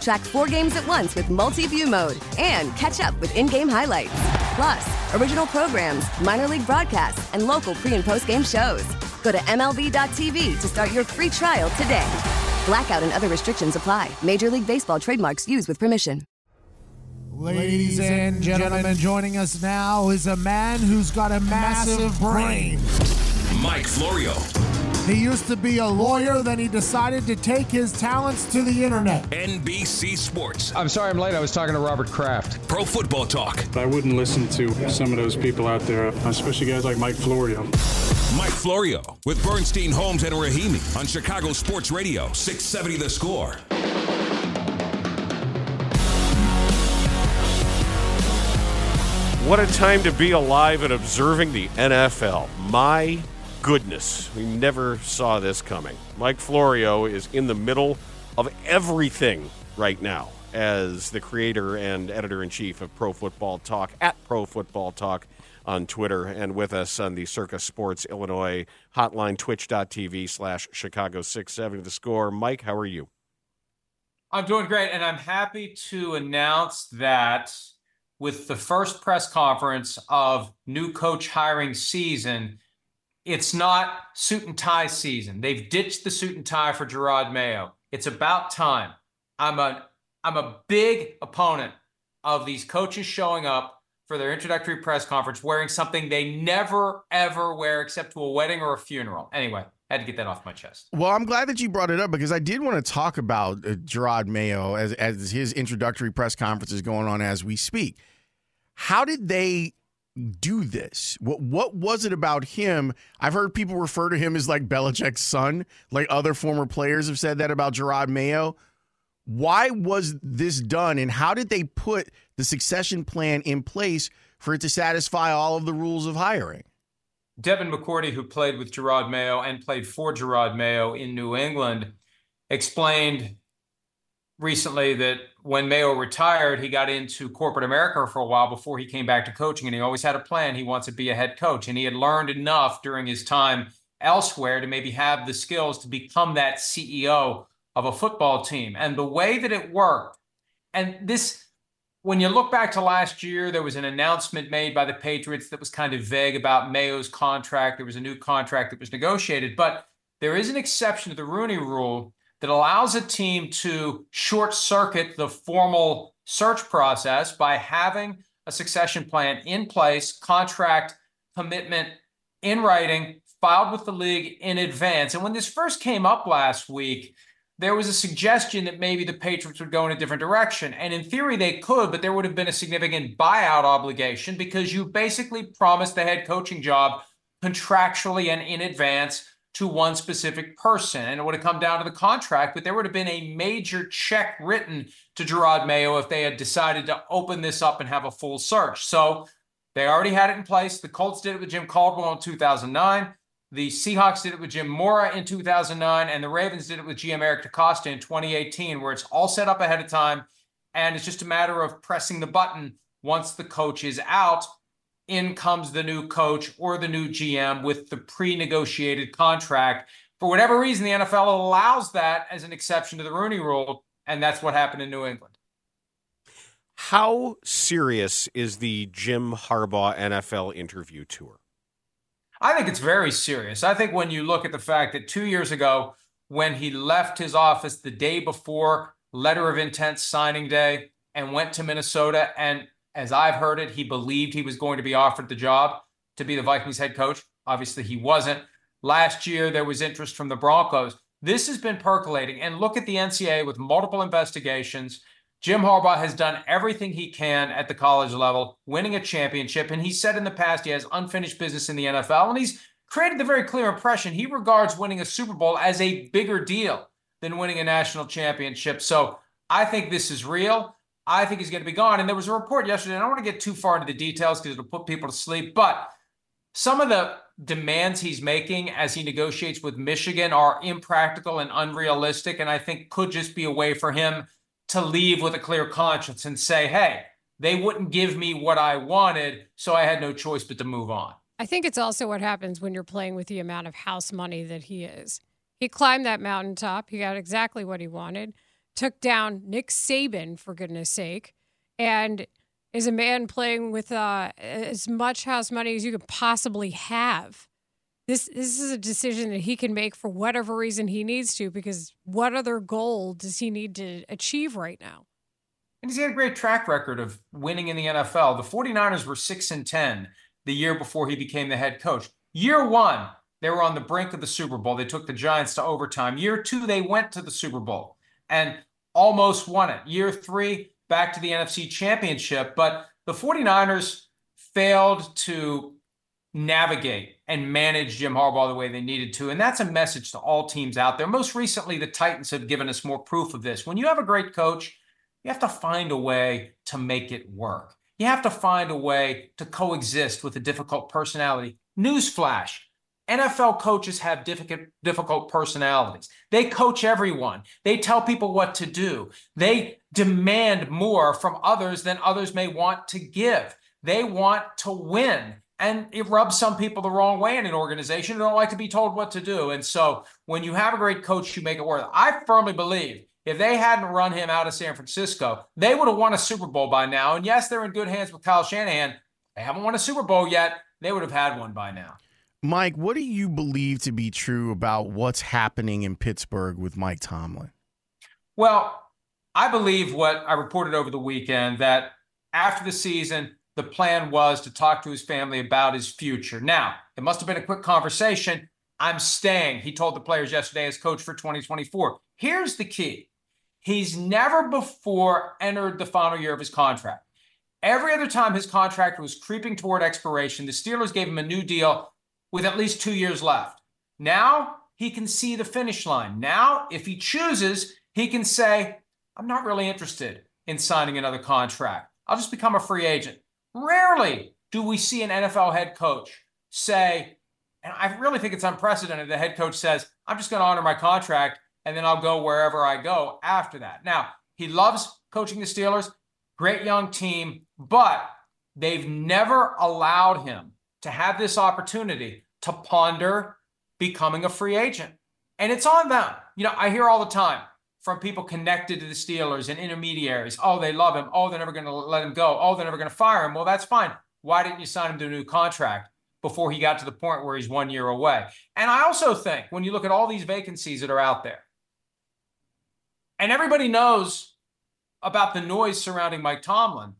Track four games at once with multi view mode and catch up with in game highlights. Plus, original programs, minor league broadcasts, and local pre and post game shows. Go to MLB.tv to start your free trial today. Blackout and other restrictions apply. Major League Baseball trademarks used with permission. Ladies and gentlemen, joining us now is a man who's got a massive brain. Mike Florio. He used to be a lawyer, then he decided to take his talents to the internet. NBC Sports. I'm sorry I'm late. I was talking to Robert Kraft. Pro Football Talk. I wouldn't listen to some of those people out there, especially guys like Mike Florio. Mike Florio with Bernstein, Holmes, and Rahimi on Chicago Sports Radio, 670 The Score. What a time to be alive and observing the NFL. My goodness, we never saw this coming. Mike Florio is in the middle of everything right now as the creator and editor in chief of Pro Football Talk at Pro Football Talk on Twitter and with us on the Circa Sports Illinois hotline, twitch.tv slash Chicago 670 the score. Mike, how are you? I'm doing great, and I'm happy to announce that with the first press conference of new coach hiring season, it's not suit and tie season. They've ditched the suit and tie for Jerod Mayo. It's about time. I'm a I'm a big opponent of these coaches showing up for their introductory press conference wearing something they never ever wear except to a wedding or a funeral. Anyway, I had to get that off my chest. Well, I'm glad that you brought it up because I did want to talk about uh, Jerod Mayo as as his introductory press conference is going on as we speak. How did they do this? What what was it about him? I've heard people refer to him as like Belichick's son, like other former players have said that about Jerod Mayo. Why was this done, and how did they put the succession plan in place for it to satisfy all of the rules of hiring? Devin McCourty, who played with Jerod Mayo and played for Jerod Mayo in New England, explained recently that when Mayo retired, he got into corporate America for a while before he came back to coaching, and he always had a plan. He wants to be a head coach, and he had learned enough during his time elsewhere to maybe have the skills to become that CEO of a football team. And the way that it worked, and this, when you look back to last year, there was an announcement made by the Patriots that was kind of vague about Mayo's contract. There was a new contract that was negotiated, but there is an exception to the Rooney rule that allows a team to short circuit the formal search process by having a succession plan in place, contract commitment in writing, filed with the league in advance. And when this first came up last week, there was a suggestion that maybe the Patriots would go in a different direction. And in theory, they could, but there would have been a significant buyout obligation because you basically promised the head coaching job contractually and in advance to one specific person. And it would have come down to the contract, but there would have been a major check written to Jerod Mayo if they had decided to open this up and have a full search. So they already had it in place. The Colts did it with Jim Caldwell in 2009. The Seahawks did it with Jim Mora in 2009, and the Ravens did it with GM Eric DeCosta in 2018, where it's all set up ahead of time. And it's just a matter of pressing the button once the coach is out in comes the new coach or the new GM with the pre negotiated contract. For whatever reason, the NFL allows that as an exception to the Rooney rule, and that's what happened in New England. How serious is the Jim Harbaugh NFL interview tour? I think it's very serious. I think when you look at the fact that two years ago, when he left his office the day before letter of intent signing day and went to Minnesota and as I've heard it, he believed he was going to be offered the job to be the Vikings head coach. Obviously, he wasn't. Last year, there was interest from the Broncos. This has been percolating. And look at the NCAA with multiple investigations. Jim Harbaugh has done everything he can at the college level, winning a championship. And he said in the past he has unfinished business in the NFL. And he's created the very clear impression he regards winning a Super Bowl as a bigger deal than winning a national championship. So I think this is real. I think he's going to be gone. And there was a report yesterday. I don't want to get too far into the details because it'll put people to sleep. But some of the demands he's making as he negotiates with Michigan are impractical and unrealistic. And I think could just be a way for him to leave with a clear conscience and say, hey, they wouldn't give me what I wanted. So I had no choice but to move on. I think it's also what happens when you're playing with the amount of house money that he is. He climbed that mountaintop. He got exactly what he wanted, took down Nick Saban, for goodness sake, and is a man playing with uh, as much house money as you could possibly have. This this is a decision that he can make for whatever reason he needs to because what other goal does he need to achieve right now? And he's had a great track record of winning in the NFL. The 49ers were 6 and 10 the year before he became the head coach. Year 1, they were on the brink of the Super Bowl. They took the Giants to overtime. Year 2, they went to the Super Bowl and almost won it. Year 3, back to the NFC Championship, but the 49ers failed to navigate and manage Jim Harbaugh the way they needed to. And that's a message to all teams out there. Most recently, the Titans have given us more proof of this. When you have a great coach, you have to find a way to make it work. You have to find a way to coexist with a difficult personality. Newsflash NFL coaches have difficult, difficult personalities. They coach everyone. They tell people what to do. They demand more from others than others may want to give. They want to win. And it rubs some people the wrong way in an organization who don't like to be told what to do. And so when you have a great coach, you make it work. I firmly believe if they hadn't run him out of San Francisco, they would have won a Super Bowl by now. And yes, they're in good hands with Kyle Shanahan. They haven't won a Super Bowl yet. They would have had one by now. Mike, what do you believe to be true about what's happening in Pittsburgh with Mike Tomlin? Well, I believe what I reported over the weekend that after the season, the plan was to talk to his family about his future. Now, it must have been a quick conversation. I'm staying, he told the players yesterday as coach for 2024. Here's the key he's never before entered the final year of his contract. Every other time his contract was creeping toward expiration, the Steelers gave him a new deal with at least two years left. Now he can see the finish line. Now, if he chooses, he can say, I'm not really interested in signing another contract. I'll just become a free agent. Rarely do we see an NFL head coach say, and I really think it's unprecedented. The head coach says, I'm just going to honor my contract and then I'll go wherever I go after that. Now, he loves coaching the Steelers, great young team, but they've never allowed him to have this opportunity to ponder becoming a free agent. And it's on them. You know, I hear all the time from people connected to the Steelers and intermediaries. Oh, they love him. Oh, they're never going to let him go. Oh, they're never going to fire him. Well, that's fine. Why didn't you sign him to a new contract before he got to the point where he's one year away? And I also think when you look at all these vacancies that are out there, and everybody knows about the noise surrounding Mike Tomlin,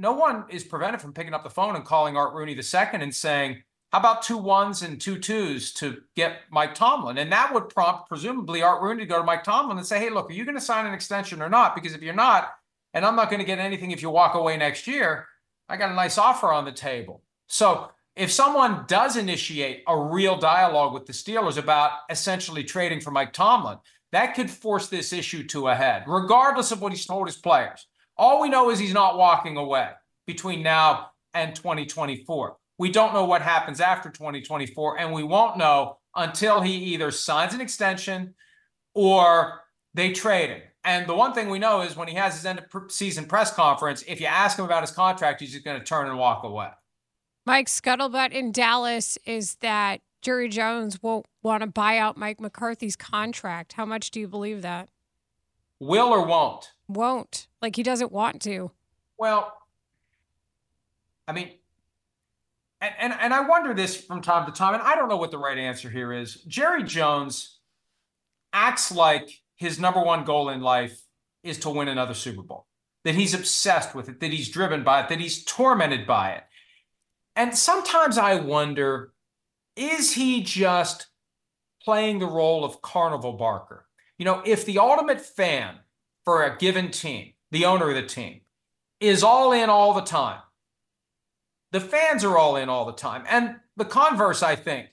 no one is prevented from picking up the phone and calling Art Rooney II and saying, how about two ones and two twos to get Mike Tomlin? And that would prompt, presumably, Art Rooney to go to Mike Tomlin and say, hey, look, are you going to sign an extension or not? Because if you're not, and I'm not going to get anything if you walk away next year, I got a nice offer on the table. So if someone does initiate a real dialogue with the Steelers about essentially trading for Mike Tomlin, that could force this issue to a head, regardless of what he's told his players. All we know is he's not walking away between now and 2024. We don't know what happens after 2024, and we won't know until he either signs an extension or they trade him. And the one thing we know is when he has his end of season press conference, if you ask him about his contract, he's just going to turn and walk away. Mike Scuttlebutt in Dallas is that Jerry Jones won't want to buy out Mike McCarthy's contract. How much do you believe that? Will or won't? Won't. Like he doesn't want to. Well, I mean, and, and, and I wonder this from time to time, and I don't know what the right answer here is. Jerry Jones acts like his number one goal in life is to win another Super Bowl, that he's obsessed with it, that he's driven by it, that he's tormented by it. And sometimes I wonder is he just playing the role of carnival barker? You know, if the ultimate fan for a given team, the owner of the team, is all in all the time, the fans are all in all the time. And the converse, I think,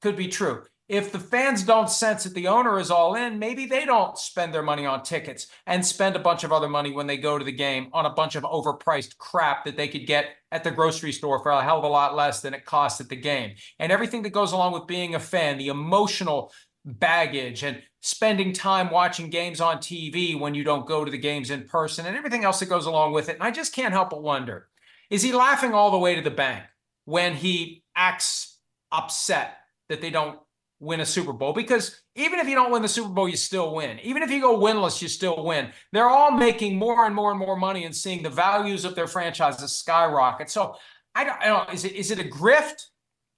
could be true. If the fans don't sense that the owner is all in, maybe they don't spend their money on tickets and spend a bunch of other money when they go to the game on a bunch of overpriced crap that they could get at the grocery store for a hell of a lot less than it costs at the game. And everything that goes along with being a fan, the emotional baggage and spending time watching games on TV when you don't go to the games in person and everything else that goes along with it. And I just can't help but wonder is he laughing all the way to the bank when he acts upset that they don't win a Super Bowl? Because even if you don't win the Super Bowl, you still win. Even if you go winless, you still win. They're all making more and more and more money and seeing the values of their franchises skyrocket. So I don't, I don't is it is it a grift?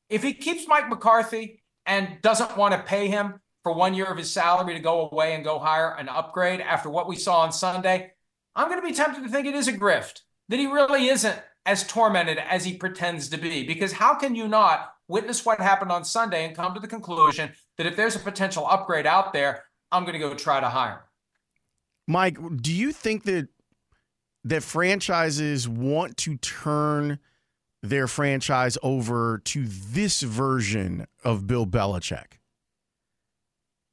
If he keeps Mike McCarthy and doesn't want to pay him for one year of his salary to go away and go hire an upgrade after what we saw on Sunday, I'm going to be tempted to think it is a grift, that he really isn't as tormented as he pretends to be. Because how can you not witness what happened on Sunday and come to the conclusion that if there's a potential upgrade out there, I'm going to go try to hire him? Mike, do you think that that franchises want to turn their franchise over to this version of Bill Belichick?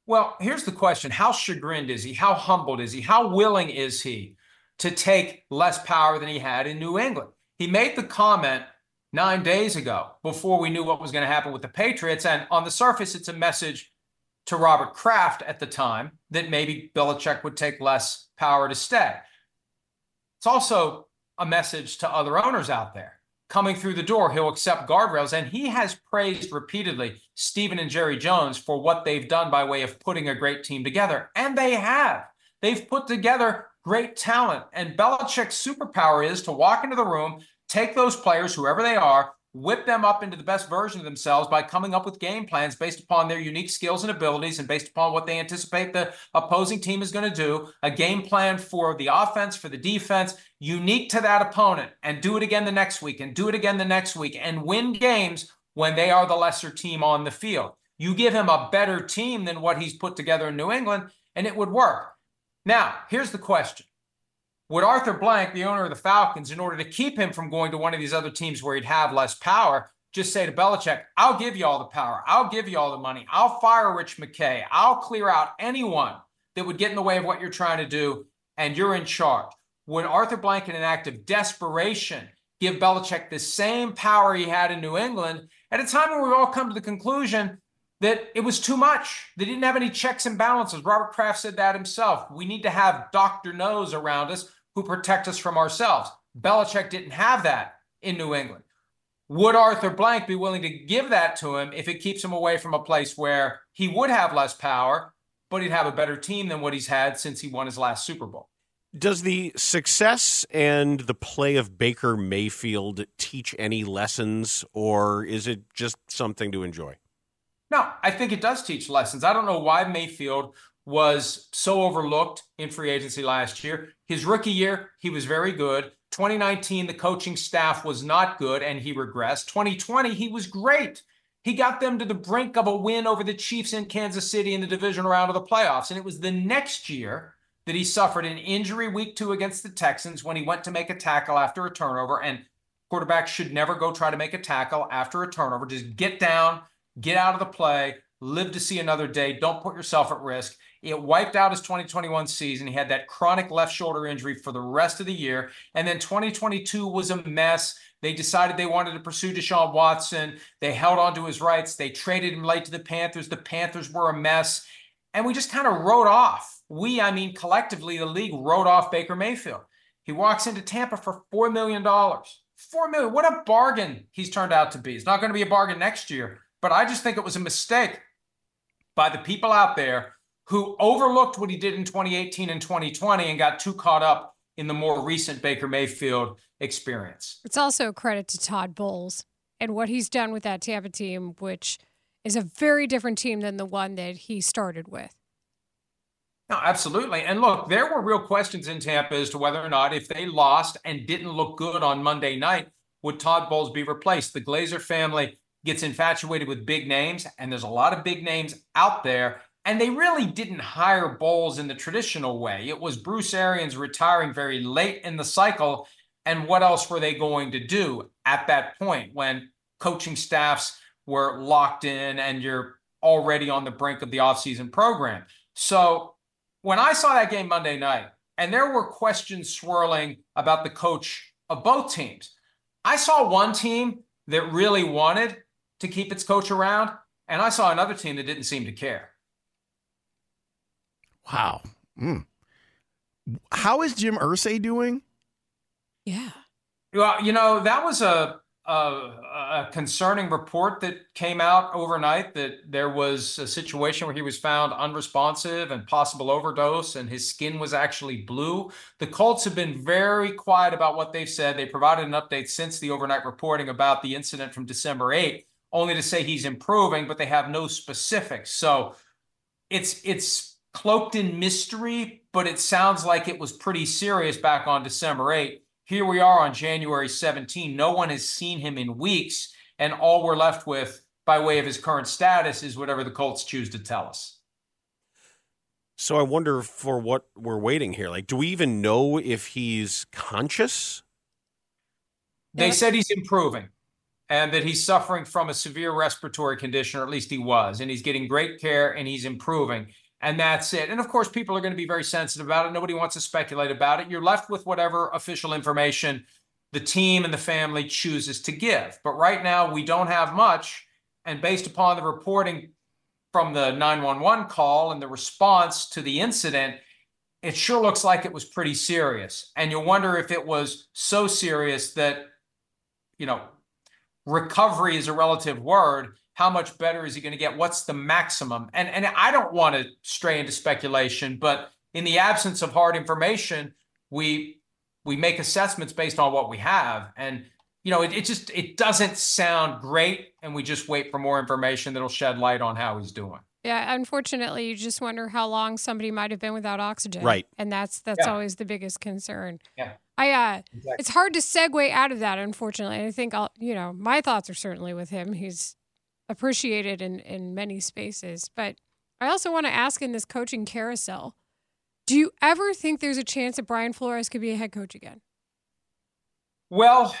Well, here's the question How chagrined is he? How humbled is he? How willing is he to take less power than he had in New England? He made the comment nine days ago before we knew what was going to happen with the Patriots. And on the surface, it's a message to Robert Kraft at the time that maybe Belichick would take less power to stay. It's also a message to other owners out there. Coming through the door, he'll accept guardrails. And he has praised repeatedly Stephen and Jerry Jones for what they've done by way of putting a great team together. And they have. They've put together great talent. And Belichick's superpower is to walk into the room, take those players, whoever they are, whip them up into the best version of themselves by coming up with game plans based upon their unique skills and abilities and based upon what they anticipate the opposing team is going to do. A game plan for the offense, for the defense, unique to that opponent, and do it again the next week, and do it again the next week, and win games when they are the lesser team on the field. You give him a better team than what he's put together in New England, and it would work. Now, here's the question. Would Arthur Blank, the owner of the Falcons, in order to keep him from going to one of these other teams where he'd have less power, just say to Belichick, I'll give you all the power. I'll give you all the money. I'll fire Rich McKay. I'll clear out anyone that would get in the way of what you're trying to do, and you're in charge. Would Arthur Blank, in an act of desperation, give Belichick the same power he had in New England at a time when we've all come to the conclusion that it was too much. They didn't have any checks and balances. Robert Kraft said that himself. We need to have Dr. Nose around us who protect us from ourselves. Belichick didn't have that in New England. Would Arthur Blank be willing to give that to him if it keeps him away from a place where he would have less power, but he'd have a better team than what he's had since he won his last Super Bowl? Does the success and the play of Baker Mayfield teach any lessons, or is it just something to enjoy? No, I think it does teach lessons. I don't know why Mayfield was so overlooked in free agency last year. His rookie year, he was very good. 2019, the coaching staff was not good and he regressed. 2020, he was great. He got them to the brink of a win over the Chiefs in Kansas City in the division round of the playoffs. And it was the next year that he suffered an injury week two against the Texans when he went to make a tackle after a turnover. And quarterbacks should never go try to make a tackle after a turnover. Just get down, get out of the play, live to see another day. Don't put yourself at risk. It wiped out his 2021 season. He had that chronic left shoulder injury for the rest of the year. And then 2022 was a mess. They decided they wanted to pursue Deshaun Watson. They held on to his rights. They traded him late to the Panthers. The Panthers were a mess. And we just kind of wrote off. We, I mean, collectively, the league wrote off Baker Mayfield. He walks into Tampa for $4 million. 4 million. What a bargain he's turned out to be. It's not going to be a bargain next year. But I just think it was a mistake by the people out there who overlooked what he did in 2018 and 2020 and got too caught up in the more recent Baker Mayfield experience. It's also a credit to Todd Bowles and what he's done with that Tampa team, which is a very different team than the one that he started with. No, absolutely. And look, there were real questions in Tampa as to whether or not if they lost and didn't look good on Monday night, would Todd Bowles be replaced? The Glazer family gets infatuated with big names, and there's a lot of big names out there And they really didn't hire Bowles in the traditional way. It was Bruce Arians retiring very late in the cycle. And what else were they going to do at that point when coaching staffs were locked in and you're already on the brink of the offseason program? So when I saw that game Monday night, and there were questions swirling about the coach of both teams, I saw one team that really wanted to keep its coach around, and I saw another team that didn't seem to care. Wow. Mm. How is Jim Irsay doing? Yeah. Well, you know, that was a, a, a concerning report that came out overnight that there was a situation where he was found unresponsive and possible overdose, and his skin was actually blue. The Colts have been very quiet about what they've said. They provided an update since the overnight reporting about the incident from December 8th, only to say he's improving, but they have no specifics. So it's it's cloaked in mystery, but it sounds like it was pretty serious back on December 8. Here we are on January 17. No one has seen him in weeks, and all we're left with by way of his current status is whatever the Colts choose to tell us. So I wonder for what we're waiting here. Like, do we even know if he's conscious? They said he's improving and that he's suffering from a severe respiratory condition, or at least he was, and he's getting great care and he's improving and that's it. And of course, people are going to be very sensitive about it. Nobody wants to speculate about it. You're left with whatever official information the team and the family chooses to give. But right now, we don't have much. And based upon the reporting from the 911 call and the response to the incident, it sure looks like it was pretty serious. And you wonder if it was so serious that, you know, recovery is a relative word how much better is he going to get? What's the maximum? And and I don't want to stray into speculation, but in the absence of hard information, we we make assessments based on what we have. And you know, it, it just it doesn't sound great, and we just wait for more information that'll shed light on how he's doing. Yeah, unfortunately, you just wonder how long somebody might have been without oxygen. Right. And that's that's yeah. always the biggest concern. Yeah. I uh exactly. it's hard to segue out of that, unfortunately. I think I'll you know, my thoughts are certainly with him. He's appreciated in, in many spaces. But I also want to ask in this coaching carousel do you ever think there's a chance that Brian Flores could be a head coach again? Well,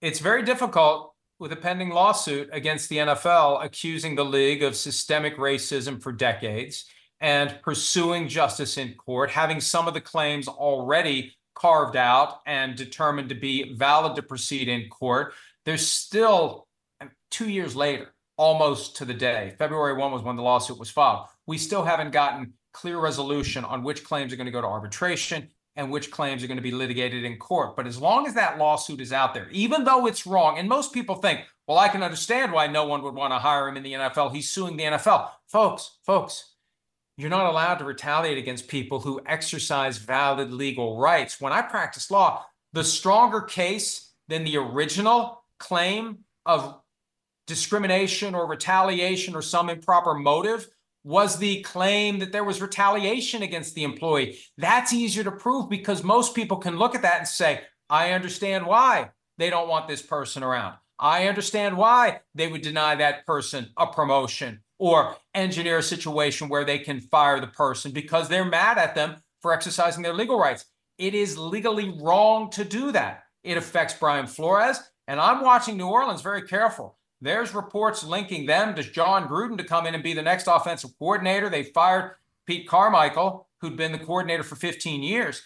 it's very difficult with a pending lawsuit against the NFL accusing the league of systemic racism for decades and pursuing justice in court, having some of the claims already carved out and determined to be valid to proceed in court. There's still two years later, almost to the day. February 1 was when the lawsuit was filed. We still haven't gotten clear resolution on which claims are going to go to arbitration and which claims are going to be litigated in court. But as long as that lawsuit is out there, even though it's wrong, and most people think, well, I can understand why no one would want to hire him in the NFL. He's suing the NFL. Folks, folks, you're not allowed to retaliate against people who exercise valid legal rights. When I practiced law, the stronger case than the original claim of discrimination or retaliation or some improper motive was the claim that there was retaliation against the employee. That's easier to prove because most people can look at that and say, I understand why they don't want this person around. I understand why they would deny that person a promotion or engineer a situation where they can fire the person because they're mad at them for exercising their legal rights. It is legally wrong to do that. It affects Brian Flores. And I'm watching New Orleans very careful. There's reports linking them to Jon Gruden to come in and be the next offensive coordinator. They fired Pete Carmichael, who'd been the coordinator for 15 years.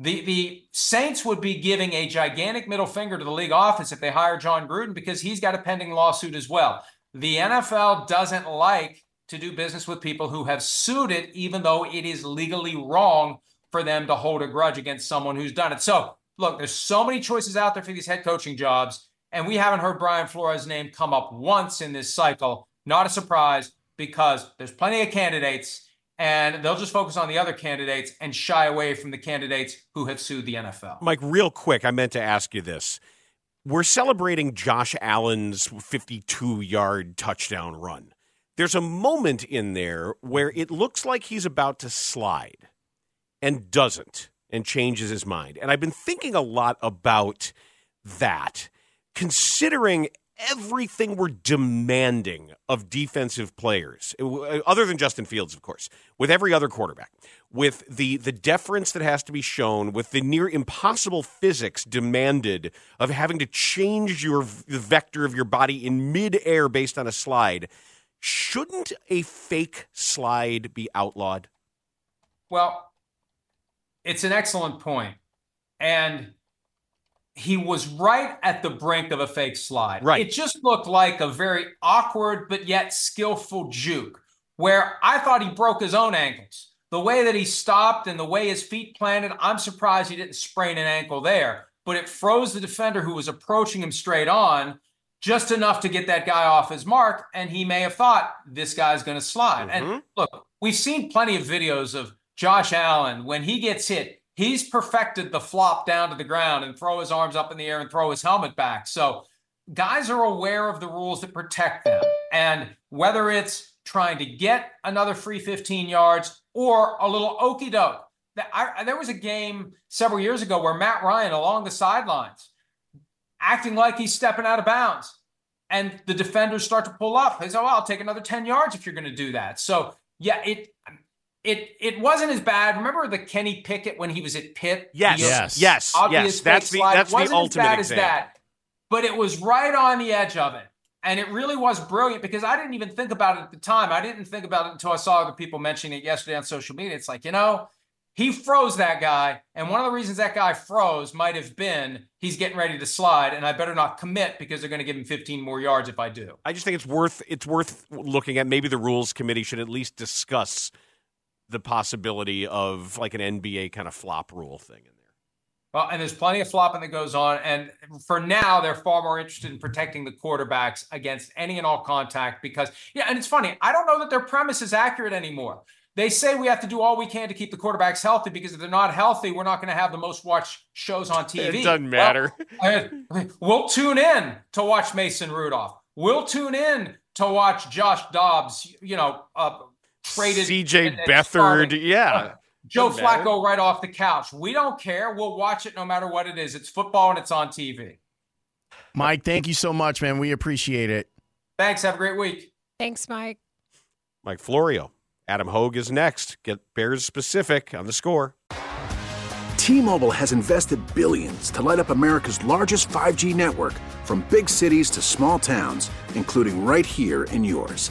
The, the Saints would be giving a gigantic middle finger to the league office if they hire Jon Gruden because he's got a pending lawsuit as well. The NFL doesn't like to do business with people who have sued it, even though it is legally wrong for them to hold a grudge against someone who's done it. So, look, there's so many choices out there for these head coaching jobs. And we haven't heard Brian Flores' name come up once in this cycle. Not a surprise because there's plenty of candidates and they'll just focus on the other candidates and shy away from the candidates who have sued the NFL. Mike, real quick, I meant to ask you this. We're celebrating Josh Allen's 52 yard touchdown run. There's a moment in there where it looks like he's about to slide and doesn't and changes his mind. And I've been thinking a lot about that considering everything we're demanding of defensive players, uh, other than Justin Fields, of course, with every other quarterback, with the the deference that has to be shown, with the near impossible physics demanded of having to change your the vector of your body in midair based on a slide, shouldn't a fake slide be outlawed? Well, it's an excellent. And he was right at the brink of a fake slide. Right. It just looked like a very awkward but yet skillful juke where I thought he broke his own ankles. The way that he stopped and the way his feet planted, I'm surprised he didn't sprain an ankle there. But it froze the defender who was approaching him straight on just enough to get that guy off his mark. And he may have thought this guy's going to slide. Mm-hmm. And look, we've seen plenty of videos of Josh Allen when he gets hit. He's perfected the flop down to the ground and throw his arms up in the air and throw his helmet back. So guys are aware of the rules that protect them. And whether it's trying to get another free 15 yards or a little okey doke. There was a game several years ago where Matt Ryan along the sidelines acting like he's stepping out of bounds. And the defenders start to pull up. They say, "Oh, I'll take another 10 yards if you're going to do that." So, yeah, it it it wasn't as bad. Remember the Kenny Pickett when he was at Pitt? Yes, The yes, yes, yes. That's fake the slide. that's wasn't the ultimate as bad example. as that, but it was right on the edge of it. And it really was brilliant because I didn't even think about it at the time. I didn't think about it until I saw other people mentioning it yesterday on social media. It's like, you know, he froze that guy. And one of the reasons that guy froze might have been he's getting ready to slide, and I better not commit because they're going to give him 15 more yards if I do. I just think it's worth it's worth looking at. Maybe the rules committee should at least discuss the possibility of like an NBA kind of flop rule thing in there. Well, and there's plenty of flopping that goes on. And for now, they're far more interested in protecting the quarterbacks against any and all contact because, yeah, and it's funny. I don't know that their premise is accurate anymore. They say we have to do all we can to keep the quarterbacks healthy because if they're not healthy, we're not going to have the most watched shows on TV. It doesn't matter. Well, we'll tune in to watch Mason Rudolph. We'll tune in to watch Josh Dobbs, you know, uh, traded. CJ and- and Beathard, yeah. Uh, Joe Doesn't matter. Flacco right off the couch. We don't care. We'll watch it no matter what it is. It's football and it's on TV. Mike, thank you so much, man. We appreciate it. Thanks. Have a great week. Thanks, Mike. Mike Florio. Adam Hoge is next. Get Bears specific on the score. T-Mobile has invested billions to light up America's largest 5G network from big cities to small towns, including right here in yours.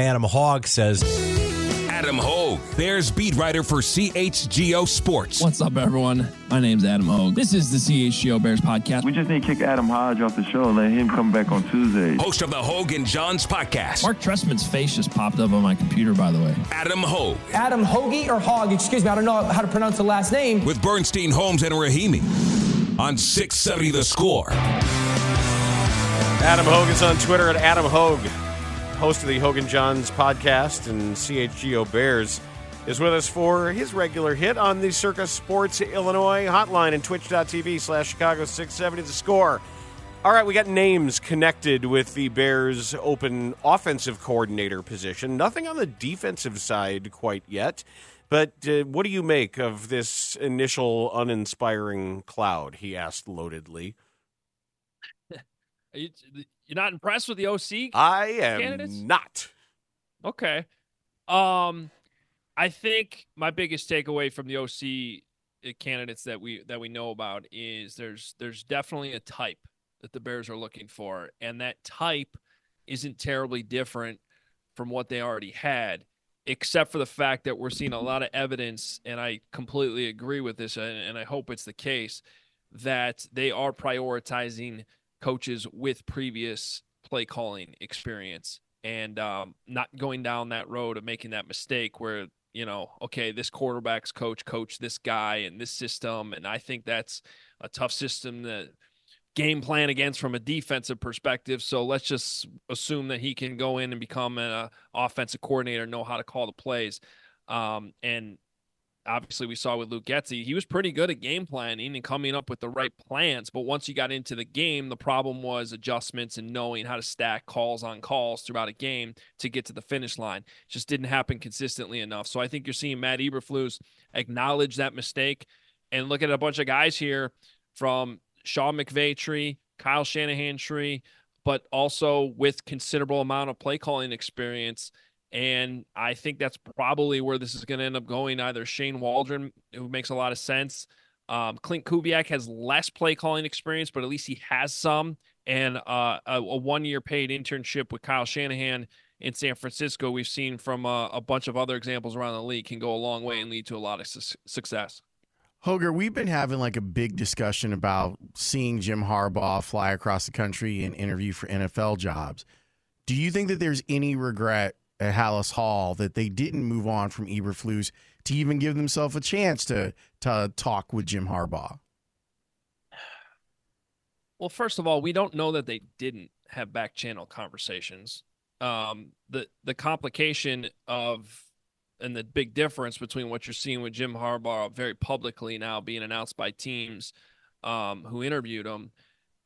Adam Hogg says. Adam Hoge, Bears beat writer for CHGO Sports. What's up, everyone? My name's Adam Hoge. This is the CHGO Bears podcast. We just need to kick Adam Hodge off the show and let him come back on Tuesday. Host of the Hoge and Jahns podcast. Mark Trestman's face just popped up on my computer, by the way. Adam Hoge. Adam Hoagie or Hogg, excuse me, I don't know how to pronounce the last name. With Bernstein, Holmes, and Rahimi on 670 The Score. Adam Hoge is on Twitter at Adam Hoge, host of the Hoge and Jahns podcast and CHGO Bears, is with us for his regular hit on the Circa Sports Illinois hotline and twitch.tv slash Chicago 670 The Score. All right, we got names connected with the Bears' open offensive coordinator position. Nothing on the defensive side quite yet. But uh, what do you make of this initial uninspiring cloud? He asked loadedly. you, are not impressed with the OC? I am candidates? not. Okay. Um, I think my biggest takeaway from the OC uh, candidates that we that we know about is there's there's definitely a type that the Bears are looking for, and that type isn't terribly different from what they already had except for the fact that we're seeing a lot of evidence, and I completely agree with this, and, I hope it's the case, that they are prioritizing coaches with previous play calling experience and um, not going down that road of making that mistake where you know okay this quarterback's coach coach this guy and this system and i think that's a tough system to game plan against from a defensive perspective. So let's just assume that he can go in and become an offensive coordinator, know how to call the plays. Um, and obviously, we saw with Luke Getsy, he was pretty good at game planning and coming up with the right plans. But once you got into the game, the problem was adjustments and knowing how to stack calls on calls throughout a game to get to the finish line. It just didn't happen consistently enough. So I think you're seeing Matt Eberflus acknowledge that mistake and look at a bunch of guys here from Sean McVay tree, Kyle Shanahan tree, but also with considerable amount of play calling experience. And I think that's probably where this is going to end up going. Either Shane Waldron, who makes a lot of sense. Um, Klint Kubiak has less play calling experience, but at least he has some. And uh, a, a one year paid internship with Kyle Shanahan in San Francisco, we've seen from uh, a bunch of other examples around the league, can go a long way and lead to a lot of su- success. Hoger, we've been having like a big discussion about seeing Jim Harbaugh fly across the country and interview for NFL jobs. Do you think that there's any regret at Halas Hall that they didn't move on from Eberflus to even give themselves a chance to to talk with Jim Harbaugh? Well, first of all, we don't know that they didn't have back channel conversations. Um, the the complication of and the big difference between what you're seeing with Jim Harbaugh very publicly now being announced by teams um, who interviewed him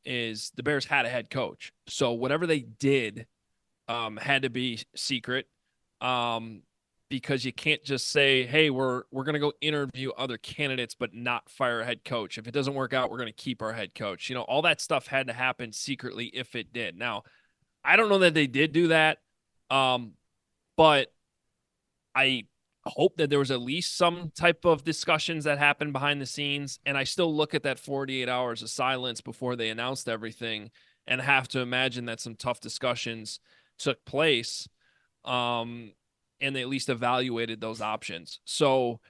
is the Bears had a head coach. So whatever they did um, had to be secret um, because you can't just say, "Hey, we're we're going to go interview other candidates but not fire a head coach. If it doesn't work out, we're going to keep our head coach." You know, all that stuff had to happen secretly if it did. Now, I don't know that they did do that. Um, but I hope that there was at least some type of discussions that happened behind the scenes. And I still look at that 48 hours of silence before they announced everything and have to imagine that some tough discussions took place. Um, and they at least evaluated those options. So,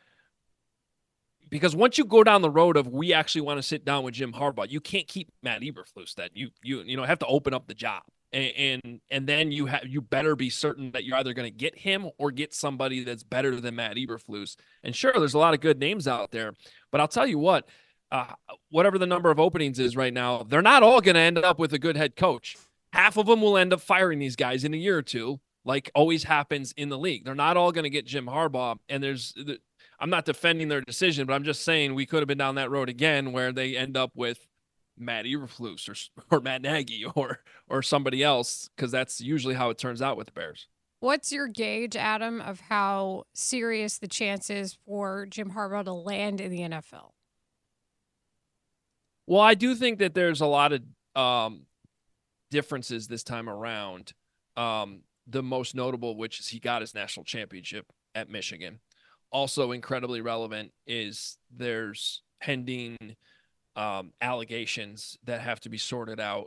because once you go down the road of we actually want to sit down with Jim Harbaugh, you can't keep Matt Eberflus. That you you you know have to open up the job and and, and then you have you better be certain that you're either going to get him or get somebody that's better than Matt Eberflus. And sure, there's a lot of good names out there, but I'll tell you what, uh, whatever the number of openings is right now, they're not all going to end up with a good head coach. Half of them will end up firing these guys in a year or two, like always happens in the league. They're not all going to get Jim Harbaugh, and there's. I'm not defending their decision, but I'm just saying we could have been down that road again where they end up with Matt Eberflus or or Matt Nagy or or somebody else because that's usually how it turns out with the Bears. What's your gauge, Adam, of how serious the chances for Jim Harbaugh to land in the NFL? Well, I do think that there's a lot of um, differences this time around. Um, the most notable which is he got his national championship at Michigan. Also, incredibly relevant is there's pending um, allegations that have to be sorted out.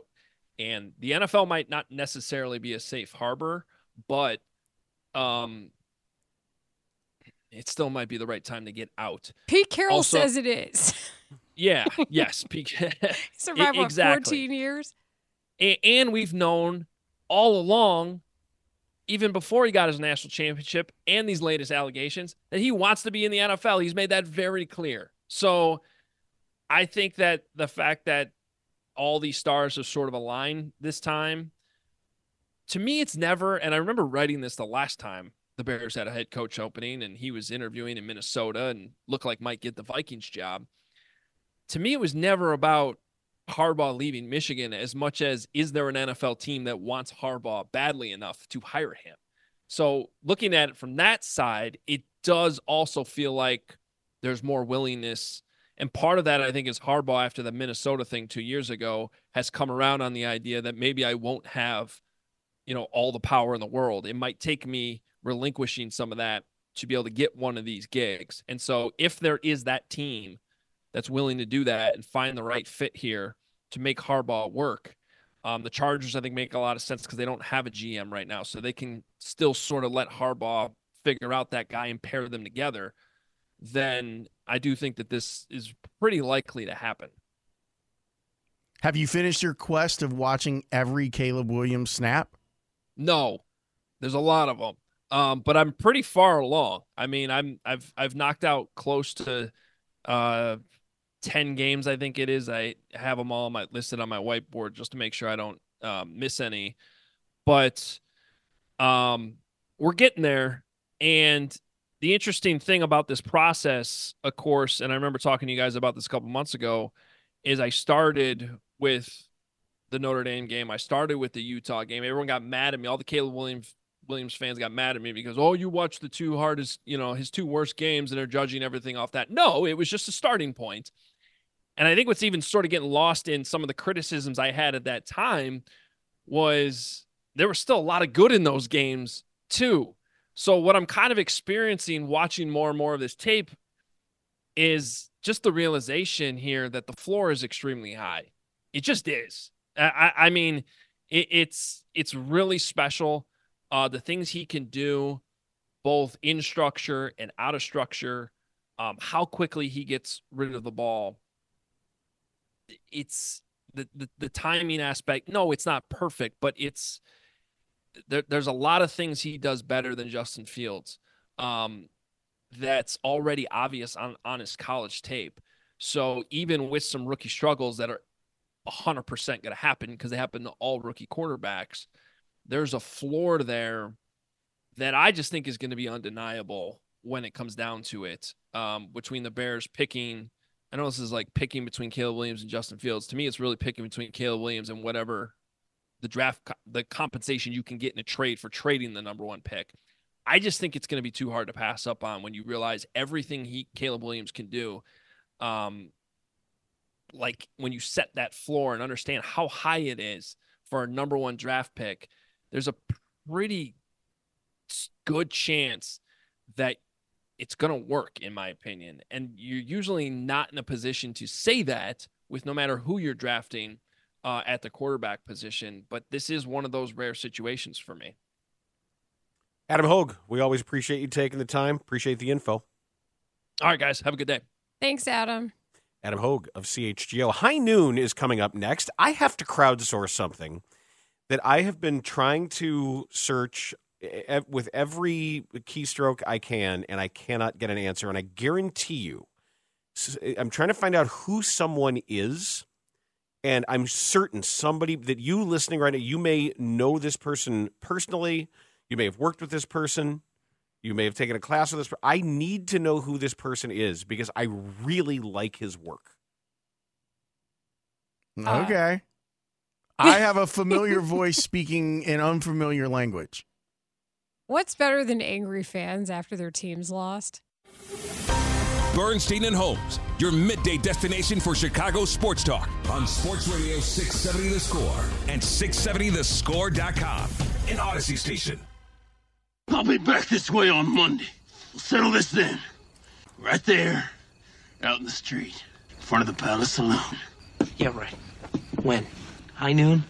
And the NFL might not necessarily be a safe harbor, but um, it still might be the right time to get out. Pete Carroll also, says it is. Yeah. yes. Pete. Survived exactly. 14 years. And, we've known all along, even before he got his national championship and these latest allegations, that he wants to be in the NFL. He's made that very clear. So I think that the fact that all these stars have sort of aligned this time, to me, it's never. And I remember writing this the last time the Bears had a head coach opening and he was interviewing in Minnesota and looked like might get the Vikings job. To me, it was never about Harbaugh leaving Michigan as much as is there an NFL team that wants Harbaugh badly enough to hire him? So looking at it from that side, it does also feel like there's more willingness. And part of that, I think, is Harbaugh after the Minnesota thing two years ago has come around on the idea that maybe I won't have, you know, all the power in the world. It might take me relinquishing some of that to be able to get one of these gigs. And so if there is that team that's willing to do that and find the right fit here to make Harbaugh work. Um, the Chargers, I think, make a lot of sense because they don't have a GM right now, so they can still sort of let Harbaugh figure out that guy and pair them together. Then I do think that this is pretty likely to happen. Have you finished your quest of watching every Caleb Williams snap? No, there's a lot of them, um, but I'm pretty far along. I mean, I'm I've I've knocked out close to uh, 10 games, I think it is. I have them all my, listed on my whiteboard just to make sure I don't um, miss any. But um, we're getting there. And the interesting thing about this process, of course, and I remember talking to you guys about this a couple months ago, is I started with the Notre Dame game. I started with the Utah game. Everyone got mad at me. All the Caleb Williams Williams fans got mad at me because oh you watched the two hardest you know his two worst games and they're judging everything off that no it was just a starting point. point and I think what's even sort of getting lost in some of the criticisms I had at that time was there was still a lot of good in those games too. So what I'm kind of experiencing watching more and more of this tape is just the realization here that the floor is extremely high. It just is. I, I mean, it, it's it's really special. Uh, the things he can do, both in structure and out of structure, um, how quickly he gets rid of the ball it's the, the, the timing aspect. No, it's not perfect, but it's there, there's a lot of things he does better than Justin Fields. Um, that's already obvious on on his college tape. So even with some rookie struggles that are 100% going to happen because they happen to all rookie quarterbacks, there's a floor there that I just think is going to be undeniable when it comes down to it. Um, between the Bears picking I know this is like picking between Caleb Williams and Justin Fields. To me, it's really picking between Caleb Williams and whatever the draft, the compensation you can get in a trade for trading the number one pick. I just think it's going to be too hard to pass up on when you realize everything he Caleb Williams can do. Um, like when you set that floor and understand how high it is for a number one draft pick, there's a pretty good chance that it's going to work, in my opinion. And you're usually not in a position to say that with no matter who you're drafting uh, at the quarterback position. But this is one of those rare situations for me. Adam Hoge, we always appreciate you taking the time. Appreciate the info. All right, guys. Have a good day. Thanks, Adam. Adam Hoge of CHGO. High Noon is coming up next. I have to crowdsource something that I have been trying to search with every keystroke I can, and I cannot get an answer. And I guarantee you, eh, I'm trying to find out who someone is, and I'm certain somebody that you listening right now, you may know this person personally. You may have worked with this person. You may have taken a class with this. I need to know who this person is because I really like his work. Okay. I have a familiar voice speaking an unfamiliar language. What's better than angry fans after their team's lost? Bernstein and Holmes, your midday destination for Chicago sports talk on Sports Radio 670 The Score and 670thescore.com. An Audacy station. I'll be back this way on Monday. We'll settle this then. Right there, out in the street, in front of the Palace Saloon. Yeah, right. When? High noon?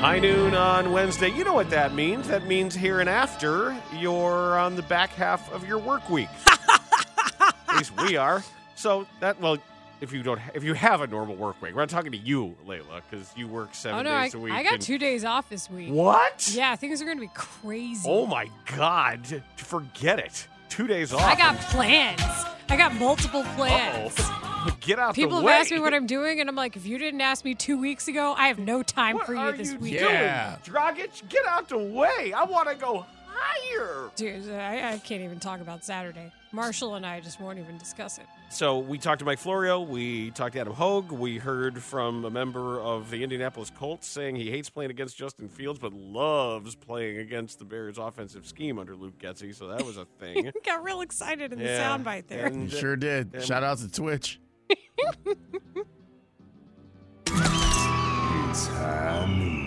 High noon on Wednesday. You know what that means. That means here and after, you're on the back half of your work week. At least we are. So that well, if you don't, if you have a normal work week, we're not talking to you, Leila, because you work seven oh, no, days I, a week. I got and- two days off this week. What? Yeah, things are going to be crazy. Oh my God! Forget it. Two days off. I got plans. I got multiple plans. Uh-oh. Get out People the have asked me what I'm doing, and I'm like, if you didn't ask me two weeks ago, I have no time for you are this you week. doing, Dragic? Get out the way. I want to go higher. Dude, I, I can't even talk about Saturday. Marshall and I just won't even discuss it. So we talked to Mike Florio. We talked to Adam Hoge. We heard from a member of the Indianapolis Colts saying he hates playing against Justin Fields, but loves playing against the Bears' offensive scheme under Luke Getsy. So that was a thing. Got real excited in Yeah, the soundbite there. and- You sure did. and- Shout out to Twitch.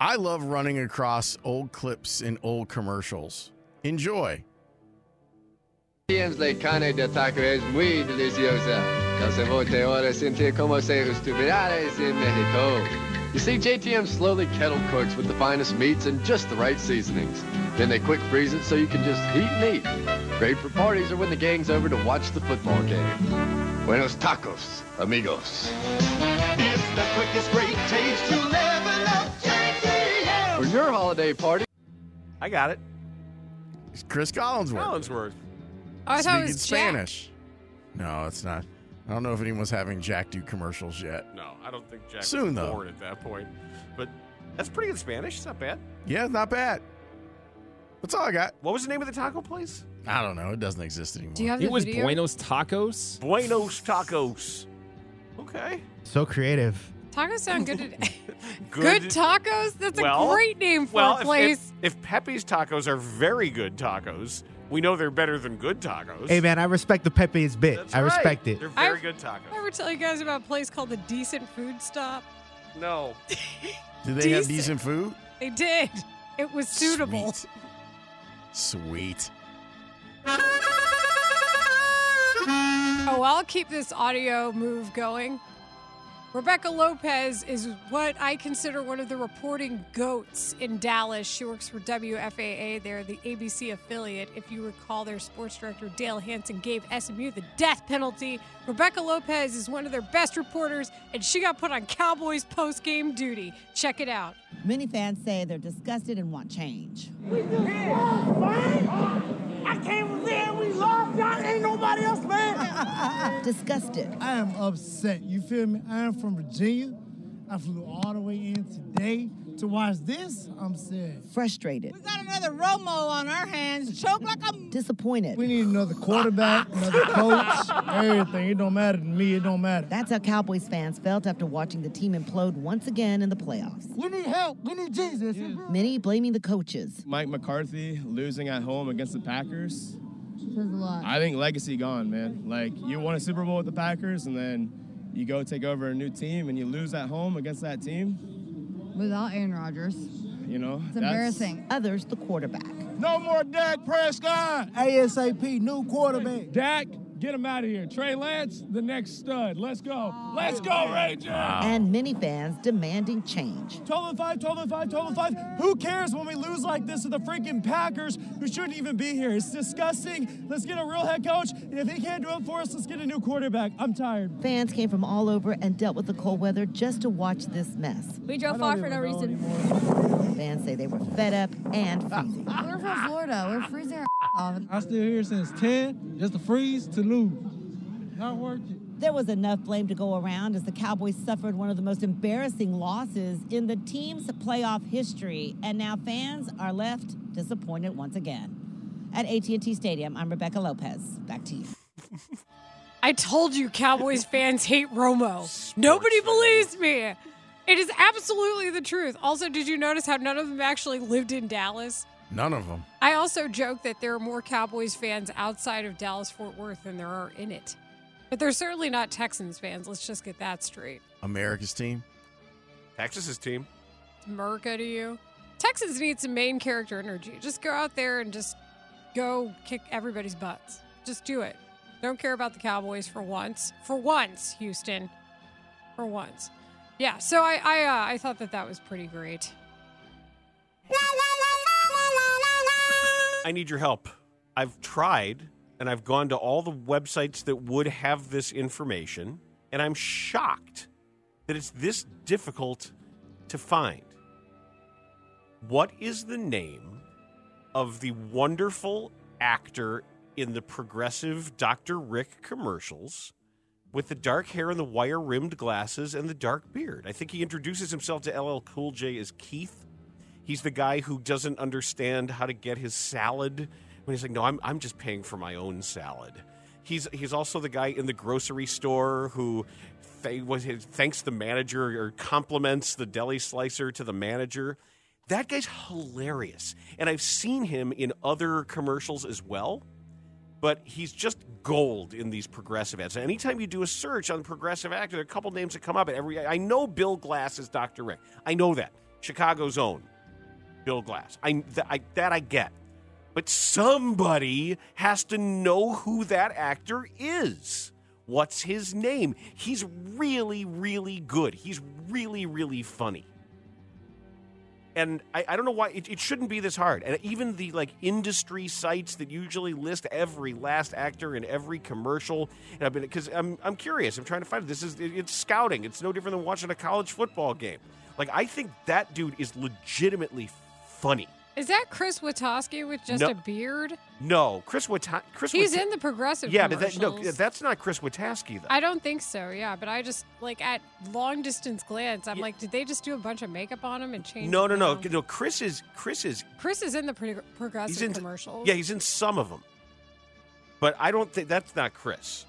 I love running across old clips and old commercials. Enjoy. TM's de carne de taco es muy deliciosa. Casabote ahora sentir como se ustedes in Mexico. You see, JTM slowly kettle cooks with the finest meats and just the right seasonings. Then they quick freeze it so you can just heat and eat. Great for parties or when the gang's over to watch the football game. Buenos tacos, amigos. It's the quickest great taste you'll ever love. JTM. Your holiday party, I got it. It's Chris Collinsworth. Collinsworth. Oh, I thought it Speaking was Jack. Spanish. No, it's not. I don't know if anyone's having Jack do commercials yet. No, I don't think Jack Soon, was though. born at that point. But that's pretty good Spanish. It's not bad. Yeah, not bad. That's all I got. What was the name of the taco place? I don't know. It doesn't exist anymore. Do you have the It was video? Buenos Tacos. Buenos Tacos. Okay. So creative. Tacos sound good. today. Good- good tacos? That's Well- a great name for well, a place. If, if Pepe's tacos are very good tacos, we know they're better than good tacos. Hey man, I respect the Pepe's bit. That's I right. respect it. They're very I've- good tacos. I ever tell you guys about a place called the Decent Food Stop? No. Do they have Decent. decent food? They did. It was suitable. Sweet. Oh, I'll keep this audio move going. Rebecca Lopez is what I consider one of the reporting goats in Dallas. She works for WFAA. They're the ABC affiliate. If you recall, their sports director, Dale Hansen, gave SMU the death penalty. Rebecca Lopez is one of their best reporters, and she got put on Cowboys post game duty. Check it out. Many fans say they're disgusted and want change. I came from there, we lost. Y'all ain't nobody else, man. Disgusted. I am upset. You feel me? I am from Virginia. I flew all the way in today to watch this. I'm sad. Frustrated. We got another Romo on our hands. Choke like a Disappointed. We need another quarterback, another coach, everything. It don't matter to me. It don't matter. That's how Cowboys fans felt after watching the team implode once again in the playoffs. We need help. We need Jesus. Many blaming the coaches. Mike McCarthy losing at home against the Packers. Says a lot. I think legacy gone, man. Like you won a Super Bowl with the Packers, and then you go take over a new team, and you lose at home against that team. Without Aaron Rodgers. You know, It's that's- embarrassing. Others, the quarterback. No more Dak Prescott. ASAP, new quarterback. Dak, get him out of here. Trey Lance, the next stud. Let's go. Oh, let's go, Rangers. And many fans demanding change. 12 and 5, 12 and 5, 12 and 5. Who cares when we lose like this to the freaking Packers who shouldn't even be here? It's disgusting. Let's get a real head coach. And if he can't do it for us, let's get a new quarterback. I'm tired. Fans came from all over and dealt with the cold weather just to watch this mess. We drove far for no reason. Fans say they were fed up and freezing. We're from Florida. We're freezing Um, our off. I still here since 10, just to freeze to lose. Not worth it. There was enough blame to go around as the Cowboys suffered one of the most embarrassing losses in the team's playoff history, and now fans are left disappointed once again. At AT&T Stadium, I'm Rebecca Lopez. Back to you. I told you Cowboys fans hate Romo. Nobody believes me. It is absolutely the truth. Also, did you notice how none of them actually lived in Dallas? None of them. I also joke that there are more Cowboys fans outside of Dallas Fort Worth than there are in it. But they're certainly not Texans fans. Let's just get that straight. America's team. Texas's team. America to you. Texans need some main character energy. Just go out there and just go kick everybody's butts. Just do it. Don't care about the Cowboys for once. For once, Houston. For once. Yeah. So I I uh, I thought that that was pretty great. I need your help. I've tried and I've gone to all the websites that would have this information, and I'm shocked that it's this difficult to find. What is the name of the wonderful actor in the progressive Dr. Rick commercials with the dark hair and the wire rimmed glasses and the dark beard? I think he introduces himself to LL Cool J as Keith. He's the guy who doesn't understand how to get his salad when he's like, "No, I'm I'm just paying for my own salad." He's he's also the guy in the grocery store who th- thanks the manager or compliments the deli slicer to the manager. That guy's hilarious, and I've seen him in other commercials as well. But he's just gold in these progressive ads. Anytime you do a search on progressive actor, there are a couple names that come up. At every I know Bill Glass is Dr. Rick. I know that Chicago's own Bill Glass. I, th- I that I get. But somebody has to know who that actor is. What's his name? He's really, really good. He's really, really funny. And I, I don't know why it, it shouldn't be this hard. And even the like industry sites that usually list every last actor in every commercial, and I've been because I'm I'm curious. I'm trying to find it. This is it- it's scouting. It's no different than watching a college football game. Like I think that dude is legitimately funny. Is that Chris Witowski with just No. a beard? No, Chris Wita- Chris He's in the progressive Yeah, but that, no, that's not Chris Witaske though. I don't think so. Yeah, but I just like at long distance glance, I'm like, did they just do a bunch of makeup on him and change? No, no, no, no. Chris is Chris is Chris is in the pro- progressive he's in commercials. Yeah, he's in some of them, but I don't think that's not Chris.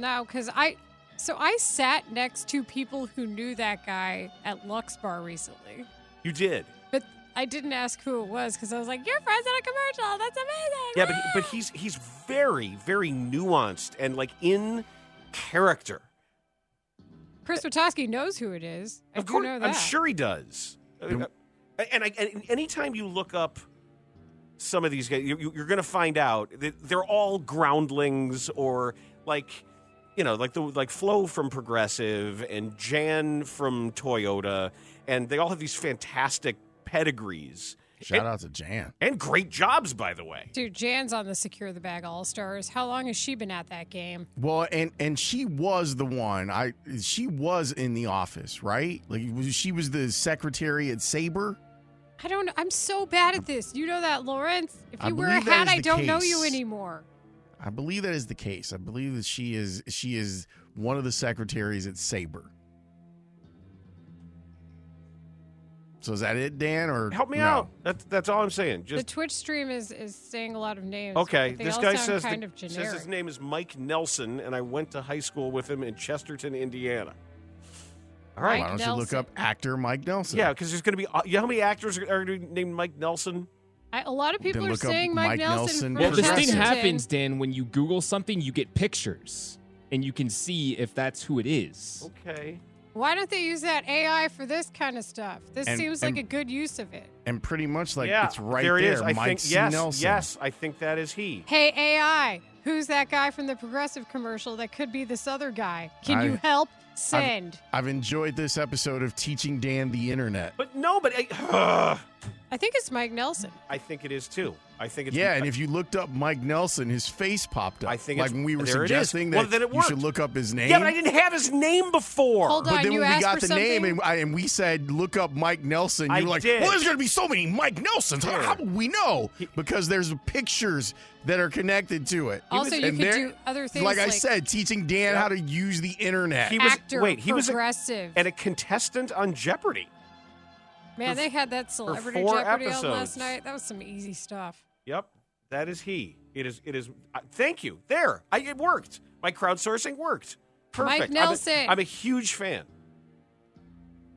No, because I. So I sat next to people who knew that guy at Lux Bar recently, You did. But I didn't ask who it was because I was like, "You're friends in a commercial. That's amazing." Yeah, but he, but he's he's very very nuanced and like in character. Chris Witowski knows who it is. I of course, know that. I'm sure he does. Uh, And, I, and anytime you look up some of these guys, you, you- you're going to find out that they're all groundlings or like, you know, like the like Flo from Progressive and Jan from Toyota, and they all have these fantastic pedigrees. Shout and, out to Jan. and great jobs, by the way. Dude, Jan's on the Secure the Bag All Stars. How long has she been at that game? Well, and and she was the one. I she was in the office, right? Like she was the secretary at Sabre. I don't know. I'm so bad at this. You know that, Laurence? If I you wear a hat, I don't know you anymore. I believe that is the case. I believe that she is she is one of the secretaries at Sabre. So is that it, Dan? Or Help me no? out. That's that's all I'm saying. the Twitch stream is is saying a lot of names. Okay, this guy says, kind the- of says his name is Mike Nelson, and I went to high school with him in Chesterton, Indiana. All right, Why don't you look up actor Mike Nelson? Yeah, because there's going to be. uh, You know how many actors are, are named Mike Nelson? I, a lot of people are saying Mike, Mike Nelson. Nelson Well, this thing happens, Dan, when you Google something, you get pictures, and you can see if that's who it is. Okay. Why don't they use that AI for this kind of stuff? This And- seems and- like a good use of it. And pretty much like yeah, it's right there. there. It is. I Mike think C. yes, Nelson. yes. I think that is he. Hey AI, who's that guy from the Progressive commercial that could be this other guy? Can you I- help? I've- Send. I've, enjoyed this episode of teaching Dan the internet. But no, but I, I think it's Mike Nelson. I think it is too. I think it's yeah, and if you looked up Mike Nelson, his face popped up. I think like it's- when we were there it is. suggesting that Well, then it you should look up his name. yeah, but I didn't have his name before. Hold But on, then you when we got for the name and, I, and we said look up Mike Nelson, you I were like, did. well, there's going to be so many Mike Nelsons. How, Here. how would we know? Because there's pictures that are connected to it. Also, you And could there- do other things Like I said, teaching Dan how to use the internet. He was Actor, wait. He was a, progressive. and a contestant on Jeopardy. Man, they had that celebrity four Jeopardy on last night. That was some easy stuff. Yep, that is he. It is. It is. Uh, thank you. There, I, it worked. My crowdsourcing worked. Perfect. I'm a- Nelson. I'm a, huge fan.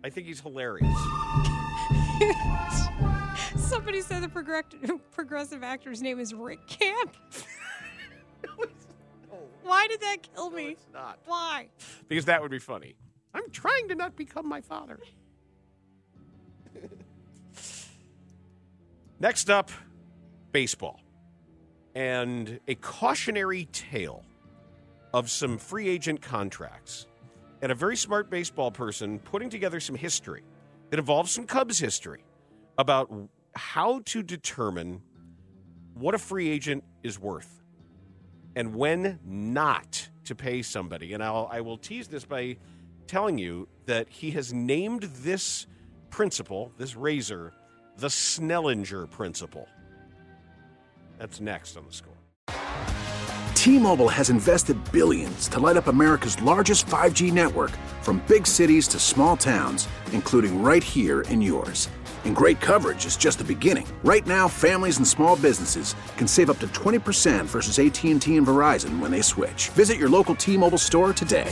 I think he's hilarious. Somebody said the progrec- progressive actor's name is Rick Camp. Why did that kill me? not. Why? Because that would be funny. I'm trying to not become my father. Next up, baseball. And a cautionary tale of some free agent contracts. And a very smart baseball person putting together some history that involves some Cubs history about how to determine what a free agent is worth and when not to pay somebody. And I'll, I will tease this by telling you that he has named this principle, this razor, the Snellinger principle. That's next on the score. T-Mobile has invested billions to light up America's largest 5G network from big cities to small towns, including right here in yours. And great coverage is just the beginning. Right now, families and small businesses can save up to 20% versus AT&T and Verizon when they switch. Visit your local T-Mobile store today.